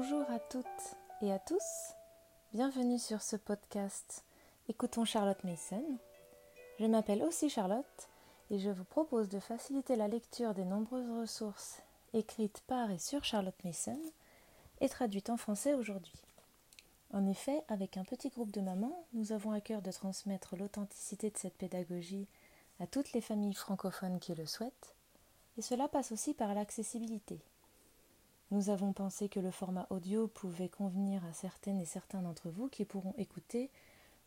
Bonjour à toutes et à tous. Bienvenue sur ce podcast Écoutons Charlotte Mason. Je m'appelle aussi Charlotte et je vous propose de faciliter la lecture des nombreuses ressources écrites par et sur Charlotte Mason et traduites en français aujourd'hui. En effet, avec un petit groupe de mamans, nous avons à cœur de transmettre l'authenticité de cette pédagogie à toutes les familles francophones qui le souhaitent, et cela passe aussi par l'accessibilité. Nous avons pensé que le format audio pouvait convenir à certaines et certains d'entre vous qui pourront écouter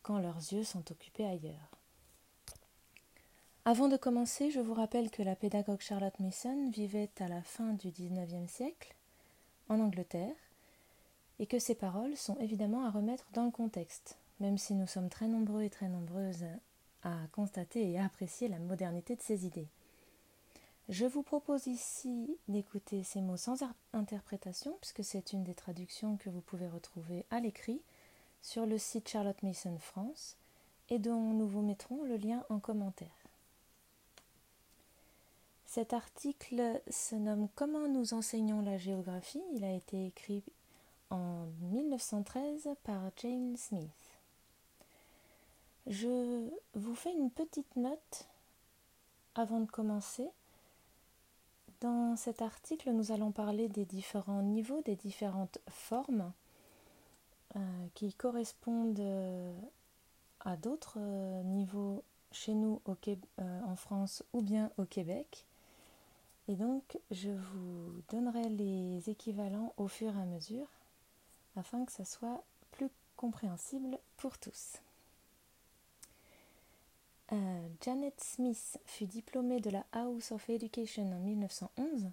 quand leurs yeux sont occupés ailleurs. Avant de commencer, je vous rappelle que la pédagogue Charlotte Mason vivait à la fin du XIXe siècle en Angleterre et que ces paroles sont évidemment à remettre dans le contexte, même si nous sommes très nombreux et très nombreuses à constater et à apprécier la modernité de ces idées. Je vous propose ici d'écouter ces mots sans interprétation, puisque c'est une des traductions que vous pouvez retrouver à l'écrit sur le site Charlotte Mason France et dont nous vous mettrons le lien en commentaire. Cet article se nomme Comment nous enseignons la géographie. Il a été écrit en 1913 par Jane Smith. Je vous fais une petite note avant de commencer. Dans cet article, nous allons parler des différents niveaux, des différentes formes euh, qui correspondent euh, à d'autres euh, niveaux chez nous en France ou bien au Québec. Et donc, je vous donnerai les équivalents au fur et à mesure afin que ça soit plus compréhensible pour tous. Euh, Janet Smith fut diplômée de la House of Education en 1911.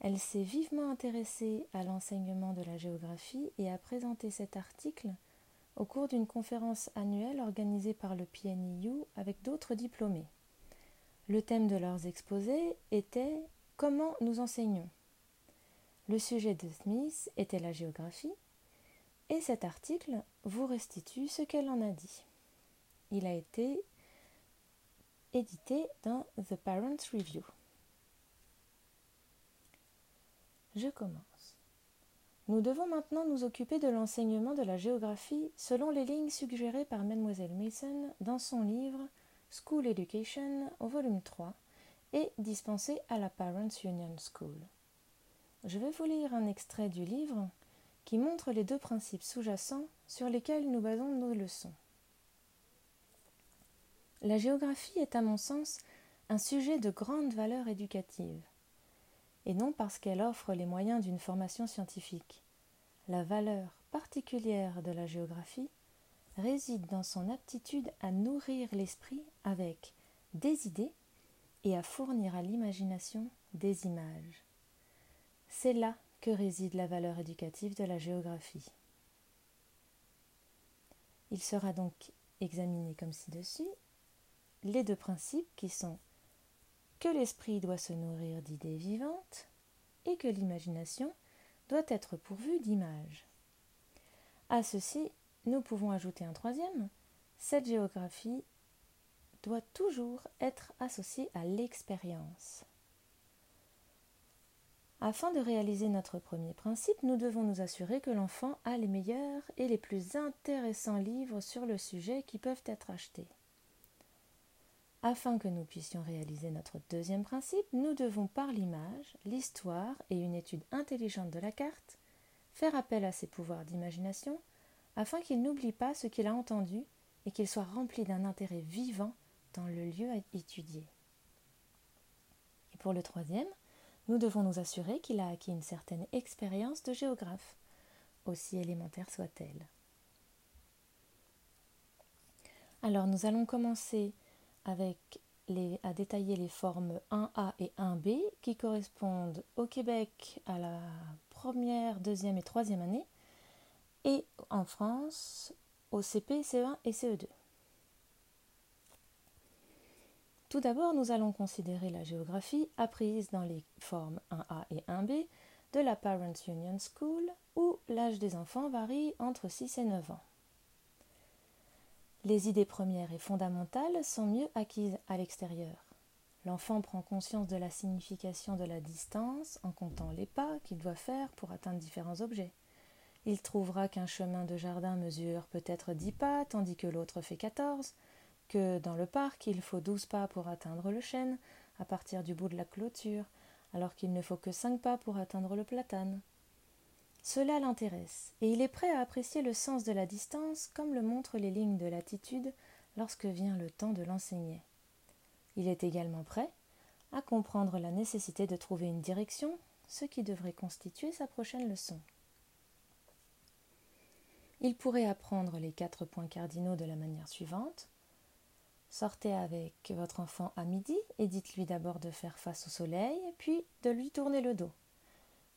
Elle s'est vivement intéressée à l'enseignement de la géographie et a présenté cet article au cours d'une conférence annuelle organisée par le PNIU avec d'autres diplômés. Le thème de leurs exposés était Comment nous enseignons Le sujet de Smith était la géographie et cet article vous restitue ce qu'elle en a dit. Il a été édité dans The Parent Review. Je commence. Nous devons maintenant nous occuper de l'enseignement de la géographie selon les lignes suggérées par Mademoiselle Mason dans son livre School Education au volume 3 et dispensé à la Parents Union School. Je vais vous lire un extrait du livre qui montre les deux principes sous-jacents sur lesquels nous basons nos leçons. La géographie est à mon sens un sujet de grande valeur éducative, et non parce qu'elle offre les moyens d'une formation scientifique. La valeur particulière de la géographie réside dans son aptitude à nourrir l'esprit avec des idées et à fournir à l'imagination des images. C'est là que réside la valeur éducative de la géographie. Il sera donc examiné comme ci-dessus les deux principes qui sont que l'esprit doit se nourrir d'idées vivantes et que l'imagination doit être pourvue d'images. À ceci, nous pouvons ajouter un troisième. Cette géographie doit toujours être associée à l'expérience. Afin de réaliser notre premier principe, nous devons nous assurer que l'enfant a les meilleurs et les plus intéressants livres sur le sujet qui peuvent être achetés. Afin que nous puissions réaliser notre deuxième principe, nous devons par l'image, l'histoire et une étude intelligente de la carte faire appel à ses pouvoirs d'imagination afin qu'il n'oublie pas ce qu'il a entendu et qu'il soit rempli d'un intérêt vivant dans le lieu à étudier. Et pour le troisième, nous devons nous assurer qu'il a acquis une certaine expérience de géographe, aussi élémentaire soit-elle. Alors nous allons commencer avec à détailler les formes 1A et 1B qui correspondent au Québec à la première, deuxième et troisième année et en France au CP, CE1 et CE2. Tout d'abord, nous allons considérer la géographie apprise dans les formes 1A et 1B de la Parents Union School où l'âge des enfants varie entre 6 et 9 ans. Les idées premières et fondamentales sont mieux acquises à l'extérieur. L'enfant prend conscience de la signification de la distance en comptant les pas qu'il doit faire pour atteindre différents objets. il trouvera qu'un chemin de jardin mesure peut-être dix pas, tandis que l'autre fait quatorze, que dans le parc il faut douze pas pour atteindre le chêne, à partir du bout de la clôture, alors qu'il ne faut que cinq pas pour atteindre le platane. Cela l'intéresse, et il est prêt à apprécier le sens de la distance comme le montrent les lignes de latitude lorsque vient le temps de l'enseigner. Il est également prêt à comprendre la nécessité de trouver une direction, ce qui devrait constituer sa prochaine leçon. Il pourrait apprendre les quatre points cardinaux de la manière suivante. Sortez avec votre enfant à midi et dites-lui d'abord de faire face au soleil, puis de lui tourner le dos.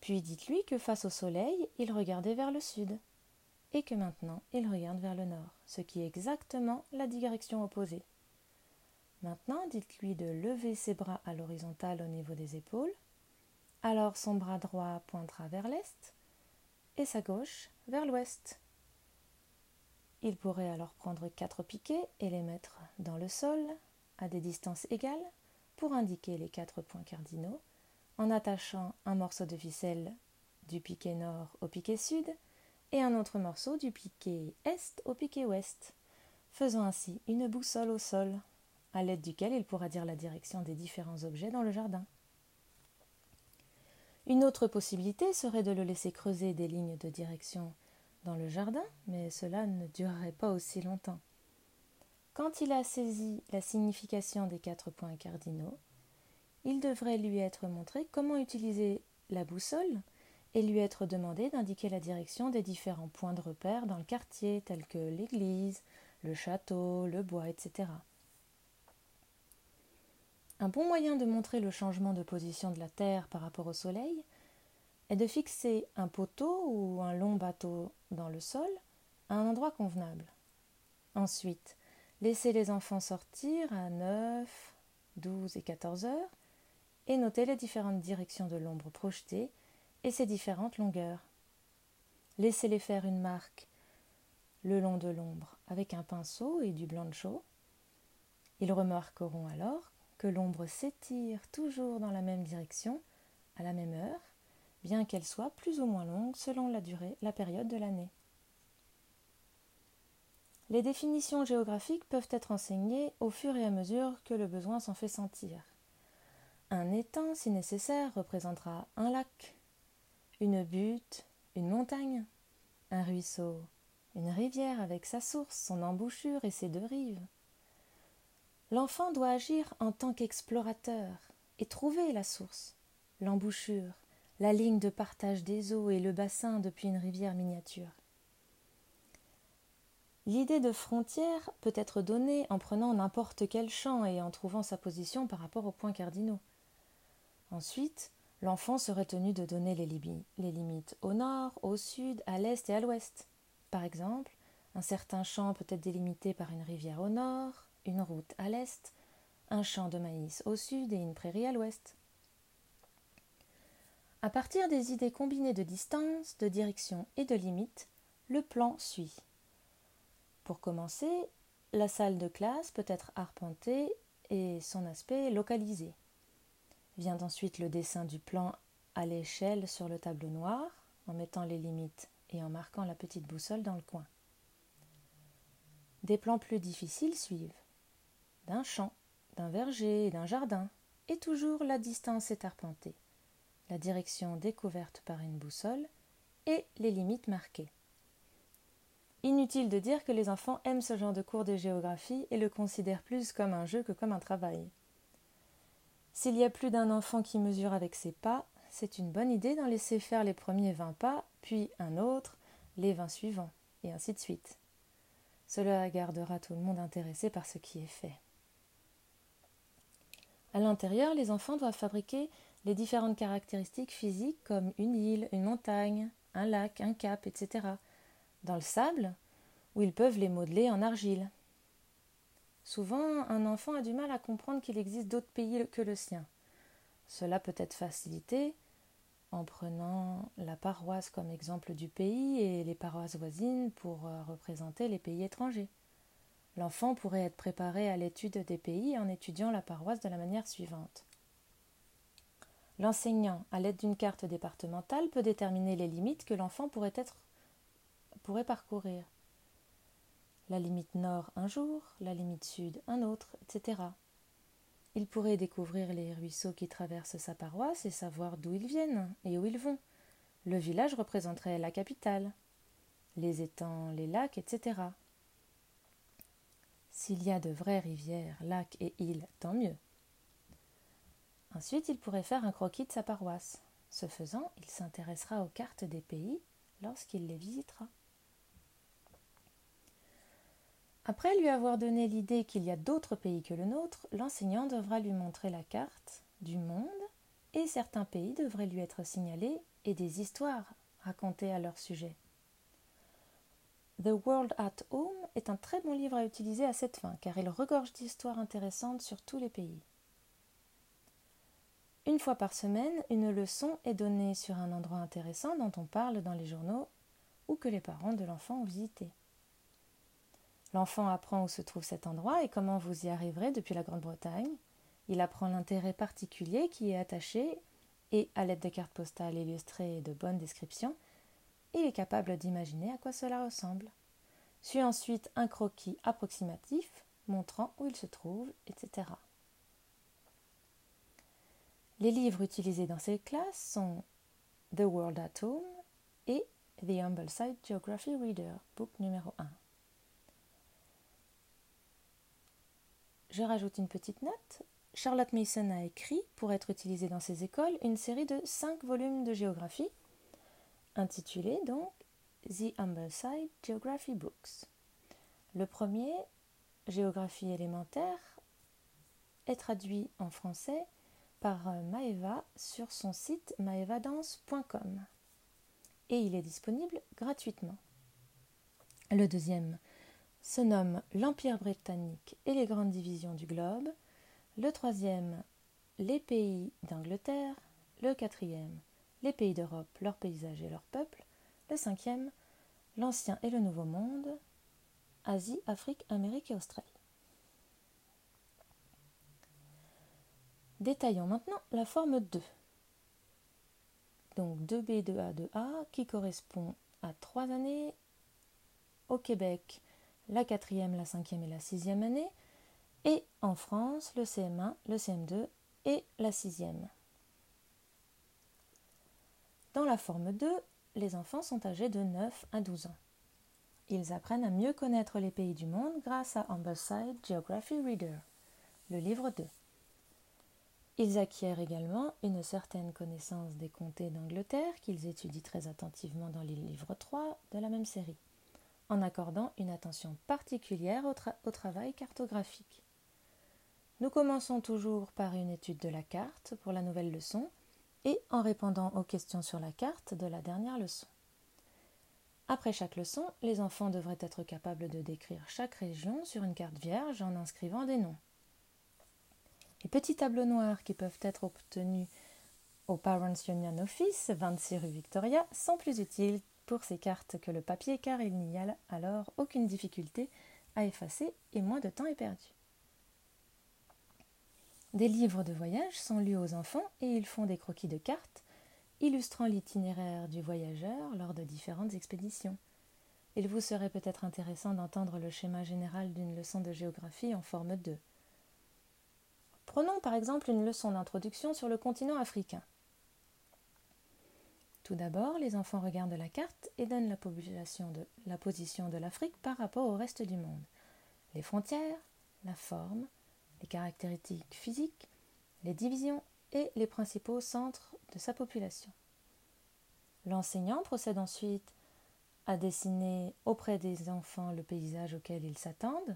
Puis dites-lui que face au soleil, il regardait vers le sud, et que maintenant il regarde vers le nord, ce qui est exactement la direction opposée. Maintenant, dites-lui de lever ses bras à l'horizontale au niveau des épaules. Alors son bras droit pointera vers l'est et sa gauche vers l'ouest. Il pourrait alors prendre quatre piquets et les mettre dans le sol à des distances égales pour indiquer les quatre points cardinaux en attachant un morceau de ficelle du piquet nord au piquet sud et un autre morceau du piquet est au piquet ouest, faisant ainsi une boussole au sol, à l'aide duquel il pourra dire la direction des différents objets dans le jardin. Une autre possibilité serait de le laisser creuser des lignes de direction dans le jardin, mais cela ne durerait pas aussi longtemps. Quand il a saisi la signification des quatre points cardinaux, il devrait lui être montré comment utiliser la boussole et lui être demandé d'indiquer la direction des différents points de repère dans le quartier, tels que l'église, le château, le bois, etc. Un bon moyen de montrer le changement de position de la Terre par rapport au Soleil est de fixer un poteau ou un long bateau dans le sol à un endroit convenable. Ensuite, laissez les enfants sortir à 9, 12 et 14 heures et notez les différentes directions de l'ombre projetée et ses différentes longueurs. Laissez-les faire une marque le long de l'ombre avec un pinceau et du blanc chaud. Ils remarqueront alors que l'ombre s'étire toujours dans la même direction à la même heure bien qu'elle soit plus ou moins longue selon la durée, la période de l'année. Les définitions géographiques peuvent être enseignées au fur et à mesure que le besoin s'en fait sentir. Un étang, si nécessaire, représentera un lac, une butte, une montagne, un ruisseau, une rivière avec sa source, son embouchure et ses deux rives. L'enfant doit agir en tant qu'explorateur et trouver la source, l'embouchure, la ligne de partage des eaux et le bassin depuis une rivière miniature. L'idée de frontière peut être donnée en prenant n'importe quel champ et en trouvant sa position par rapport aux points cardinaux. Ensuite, l'enfant serait tenu de donner les, limites au nord, au sud, à l'est et à l'ouest. Par exemple, un certain champ peut être délimité par une rivière au nord, une route à l'est, un champ de maïs au sud et une prairie à l'ouest. À partir des idées combinées de distance, de direction et de limite, le plan suit. Pour commencer, la salle de classe peut être arpentée et son aspect localisé. Vient ensuite le dessin du plan à l'échelle sur le tableau noir, en mettant les limites et en marquant la petite boussole dans le coin. Des plans plus difficiles suivent. D'un champ, d'un verger d'un jardin, et toujours la distance est arpentée la direction découverte par une boussole et les limites marquées. Inutile de dire que les enfants aiment ce genre de cours de géographie et le considèrent plus comme un jeu que comme un travail. S'il y a plus d'un enfant qui mesure avec ses pas, c'est une bonne idée d'en laisser faire les premiers vingt pas, puis un autre, les vingt suivants, et ainsi de suite. Cela gardera tout le monde intéressé par ce qui est fait. À l'intérieur, les enfants doivent fabriquer les différentes caractéristiques physiques comme une île, une montagne, un lac, un cap, etc. dans le sable, où ils peuvent les modeler en argile. Souvent, un enfant a du mal à comprendre qu'il existe d'autres pays que le sien. Cela peut être facilité en prenant la paroisse comme exemple du pays et les paroisses voisines pour euh, représenter les pays étrangers. L'enfant pourrait être préparé à l'étude des pays en étudiant la paroisse de la manière suivante. L'enseignant, à l'aide d'une carte départementale, peut déterminer les limites que l'enfant pourrait parcourir. La limite nord un jour, la limite sud un autre, etc. Il pourrait découvrir les ruisseaux qui traversent sa paroisse et savoir d'où ils viennent et où ils vont. Le village représenterait la capitale, les étangs, les lacs, etc. S'il y a de vraies rivières, lacs et îles, tant mieux. Ensuite, il pourrait faire un croquis de sa paroisse. Ce faisant, il s'intéressera aux cartes des pays lorsqu'il les visitera. Après lui avoir donné l'idée qu'il y a d'autres pays que le nôtre, l'enseignant devra lui montrer la carte du monde et certains pays devraient lui être signalés et des histoires racontées à leur sujet. The World at Home est un très bon livre à utiliser à cette fin, car il regorge d'histoires intéressantes sur tous les pays. Une fois par semaine, une leçon est donnée sur un endroit intéressant dont on parle dans les journaux ou que les parents de l'enfant ont visité. L'enfant apprend où se trouve cet endroit et comment vous y arriverez depuis la Grande-Bretagne. Il apprend l'intérêt particulier qui est attaché et, à l'aide de cartes postales illustrées et de bonnes descriptions, il est capable d'imaginer à quoi cela ressemble. Suit ensuite un croquis approximatif montrant où il se trouve, etc. Les livres utilisés dans ces classes sont The World at Home et The Humbleside Geography Reader, book numéro 1. Je rajoute une petite note. Charlotte Mason a écrit, pour être utilisée dans ses écoles, une série de 5 volumes de géographie intitulé donc The Humbleside Geography Books. Le premier, Géographie élémentaire, est traduit en français par euh, Maeva sur son site maevadance.com et il est disponible gratuitement. Le deuxième se nomme L'Empire britannique et les grandes divisions du globe. Le troisième, Les pays d'Angleterre. Le quatrième, les pays d'Europe, leurs paysages et leurs peuples. Le cinquième, l'Ancien et le Nouveau Monde, Asie, Afrique, Amérique et Australie. Détaillons maintenant la forme 2. Donc 2B, 2A, 2A qui correspond à trois années. Au Québec, la quatrième, la cinquième et la sixième année. Et en France, le CM1, le CM2 et la sixième. Dans la forme 2, les enfants sont âgés de 9 à 12 ans. Ils apprennent à mieux connaître les pays du monde grâce à Ambleside Geography Reader, le livre 2. Ils acquièrent également une certaine connaissance des comtés d'Angleterre qu'ils étudient très attentivement dans le livre 3 de la même série, en accordant une attention particulière au, travail cartographique. Nous commençons toujours par une étude de la carte pour la nouvelle leçon et en répondant aux questions sur la carte de la dernière leçon. Après chaque leçon, les enfants devraient être capables de décrire chaque région sur une carte vierge en inscrivant des noms. Les petits tableaux noirs qui peuvent être obtenus au Parents Union Office, 26 rue Victoria, sont plus utiles pour ces cartes que le papier car il n'y a alors aucune difficulté à effacer et moins de temps est perdu. Des livres de voyage sont lus aux enfants et ils font des croquis de cartes illustrant l'itinéraire du voyageur lors de différentes expéditions. Il vous serait peut-être intéressant d'entendre le schéma général d'une leçon de géographie en forme 2. Prenons par exemple une leçon d'introduction sur le continent africain. Tout d'abord, les enfants regardent la carte et donnent la, position de l'Afrique par rapport au reste du monde. Les frontières, la forme, les caractéristiques physiques, les divisions et les principaux centres de sa population. L'enseignant procède ensuite à dessiner auprès des enfants le paysage auquel ils s'attendent,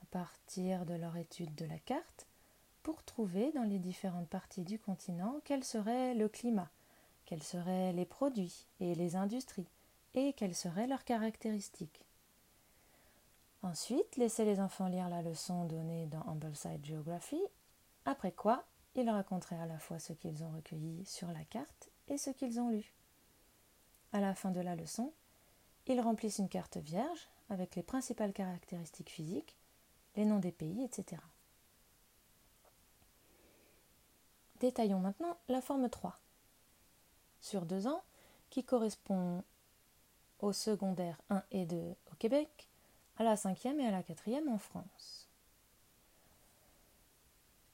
à partir de leur étude de la carte, pour trouver dans les différentes parties du continent quel serait le climat, quels seraient les produits et les industries, et quelles seraient leurs caractéristiques. Ensuite, laissez les enfants lire la leçon donnée dans Ambleside Geography, après quoi ils raconteraient à la fois ce qu'ils ont recueilli sur la carte et ce qu'ils ont lu. À la fin de la leçon, ils remplissent une carte vierge avec les principales caractéristiques physiques, les noms des pays, etc. Détaillons maintenant la forme 3. Sur deux ans, qui correspond au secondaire 1 et 2 au Québec, à la cinquième et à la quatrième en France.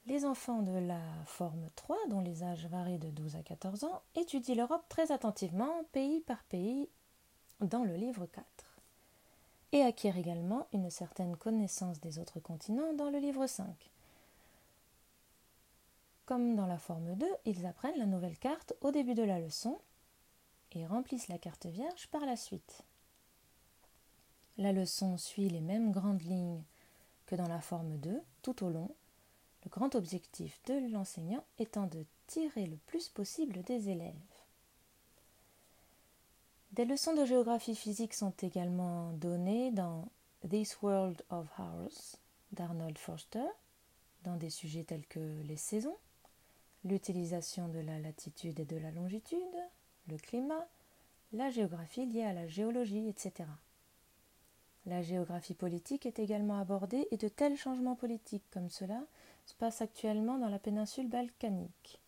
Les enfants de la forme 3, dont les âges varient de 12 à 14 ans, étudient l'Europe très attentivement, pays par pays, dans le livre 4, et acquièrent également une certaine connaissance des autres continents dans le livre 5. Comme dans la forme 2, ils apprennent la nouvelle carte au début de la leçon et remplissent la carte vierge par la suite. La leçon suit les mêmes grandes lignes que dans la forme 2 tout au long, le grand objectif de l'enseignant étant de tirer le plus possible des élèves. Des leçons de géographie physique sont également données dans This World of Ours d'Arnold Forster, dans des sujets tels que les saisons, l'utilisation de la latitude et de la longitude, le climat, la géographie liée à la géologie, etc. La géographie politique est également abordée et de tels changements politiques comme cela se passent actuellement dans la péninsule balkanique.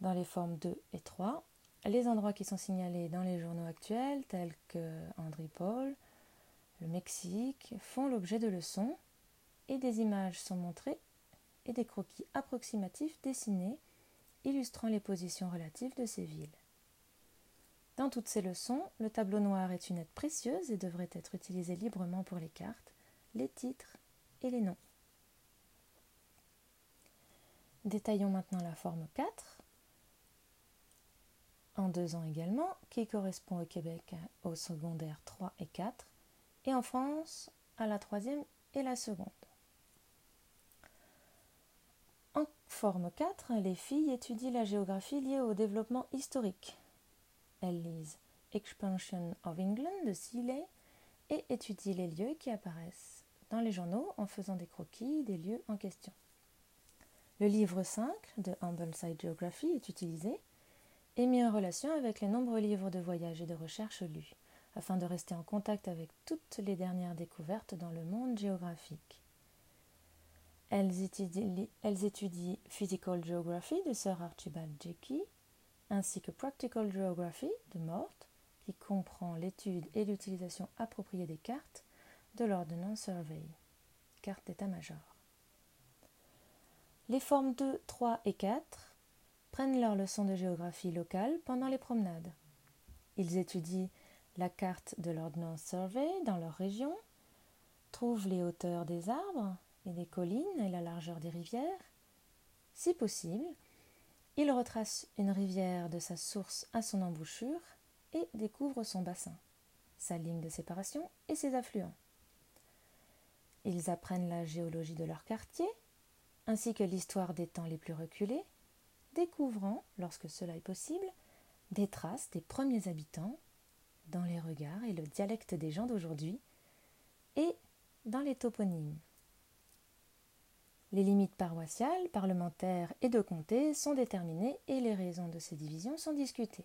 Dans les formes 2 et 3, les endroits qui sont signalés dans les journaux actuels, tels que Andripol, le Mexique, font l'objet de leçons et des images sont montrées et des croquis approximatifs dessinés illustrant les positions relatives de ces villes. Dans toutes ces leçons, le tableau noir est une aide précieuse et devrait être utilisé librement pour les cartes, les titres et les noms. Détaillons maintenant la forme 4, en deux ans également, qui correspond au Québec au secondaire 3 et 4, et en France à la troisième et la seconde. En forme 4, les filles étudient la géographie liée au développement historique, elles lisent Expansion of England de Seeley et étudient les lieux qui apparaissent dans les journaux en faisant des croquis des lieux en question. Le livre 5 de Ambleside Geography est utilisé et mis en relation avec les nombreux livres de voyage et de recherche lus, afin de rester en contact avec toutes les dernières découvertes dans le monde géographique. Elles étudient, Physical Geography de Sir Archibald Jakey ainsi que Practical Geography de Mort, qui comprend l'étude et l'utilisation appropriée des cartes de l'Ordnance Survey, carte d'état-major. Les formes 2, 3 et 4 prennent leurs leçons de géographie locale pendant les promenades. Ils étudient la carte de l'Ordnance Survey dans leur région, trouvent les hauteurs des arbres et des collines et la largeur des rivières. Si possible, il retrace une rivière de sa source à son embouchure et découvre son bassin, sa ligne de séparation et ses affluents. Ils apprennent la géologie de leur quartier, ainsi que l'histoire des temps les plus reculés, découvrant, lorsque cela est possible, des traces des premiers habitants dans les regards et le dialecte des gens d'aujourd'hui, et dans les toponymes. Les limites paroissiales, parlementaires et de comté sont déterminées et les raisons de ces divisions sont discutées.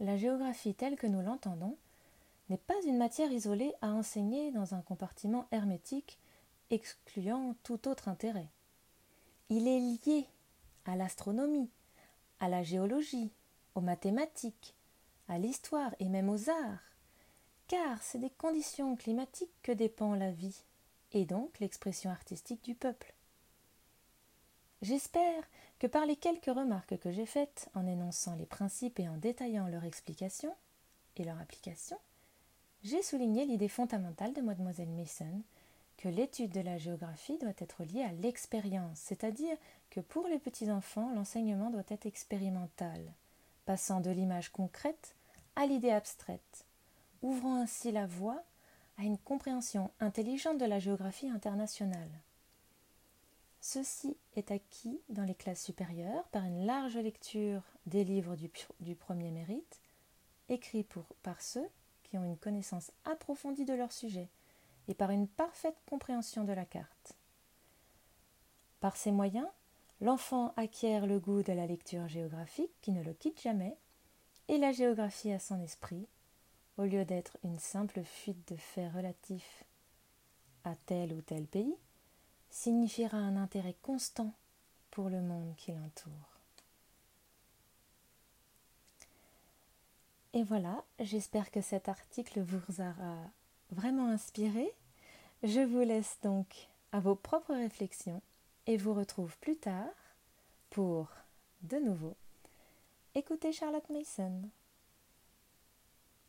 La géographie telle que nous l'entendons n'est pas une matière isolée à enseigner dans un compartiment hermétique excluant tout autre intérêt. Il est lié à l'astronomie, à la géologie, aux mathématiques, à l'histoire et même aux arts, car c'est des conditions climatiques que dépend la vie et donc l'expression artistique du peuple. J'espère que par les quelques remarques que j'ai faites en énonçant les principes et en détaillant leur explication et leur application, j'ai souligné l'idée fondamentale de mademoiselle Mason que l'étude de la géographie doit être liée à l'expérience, c'est-à-dire que pour les petits-enfants, l'enseignement doit être expérimental, passant de l'image concrète à l'idée abstraite, ouvrant ainsi la voie à une compréhension intelligente de la géographie internationale. Ceci est acquis dans les classes supérieures par une large lecture des livres du, premier mérite, écrits par ceux qui ont une connaissance approfondie de leur sujet et par une parfaite compréhension de la carte. Par ces moyens, l'enfant acquiert le goût de la lecture géographique qui ne le quitte jamais, et la géographie à son esprit au lieu d'être une simple fuite de faits relatifs à tel ou tel pays, signifiera un intérêt constant pour le monde qui l'entoure. Et voilà, j'espère que cet article vous aura vraiment inspiré. Je vous laisse donc à vos propres réflexions et vous retrouve plus tard pour, de nouveau, écouter Charlotte Mason.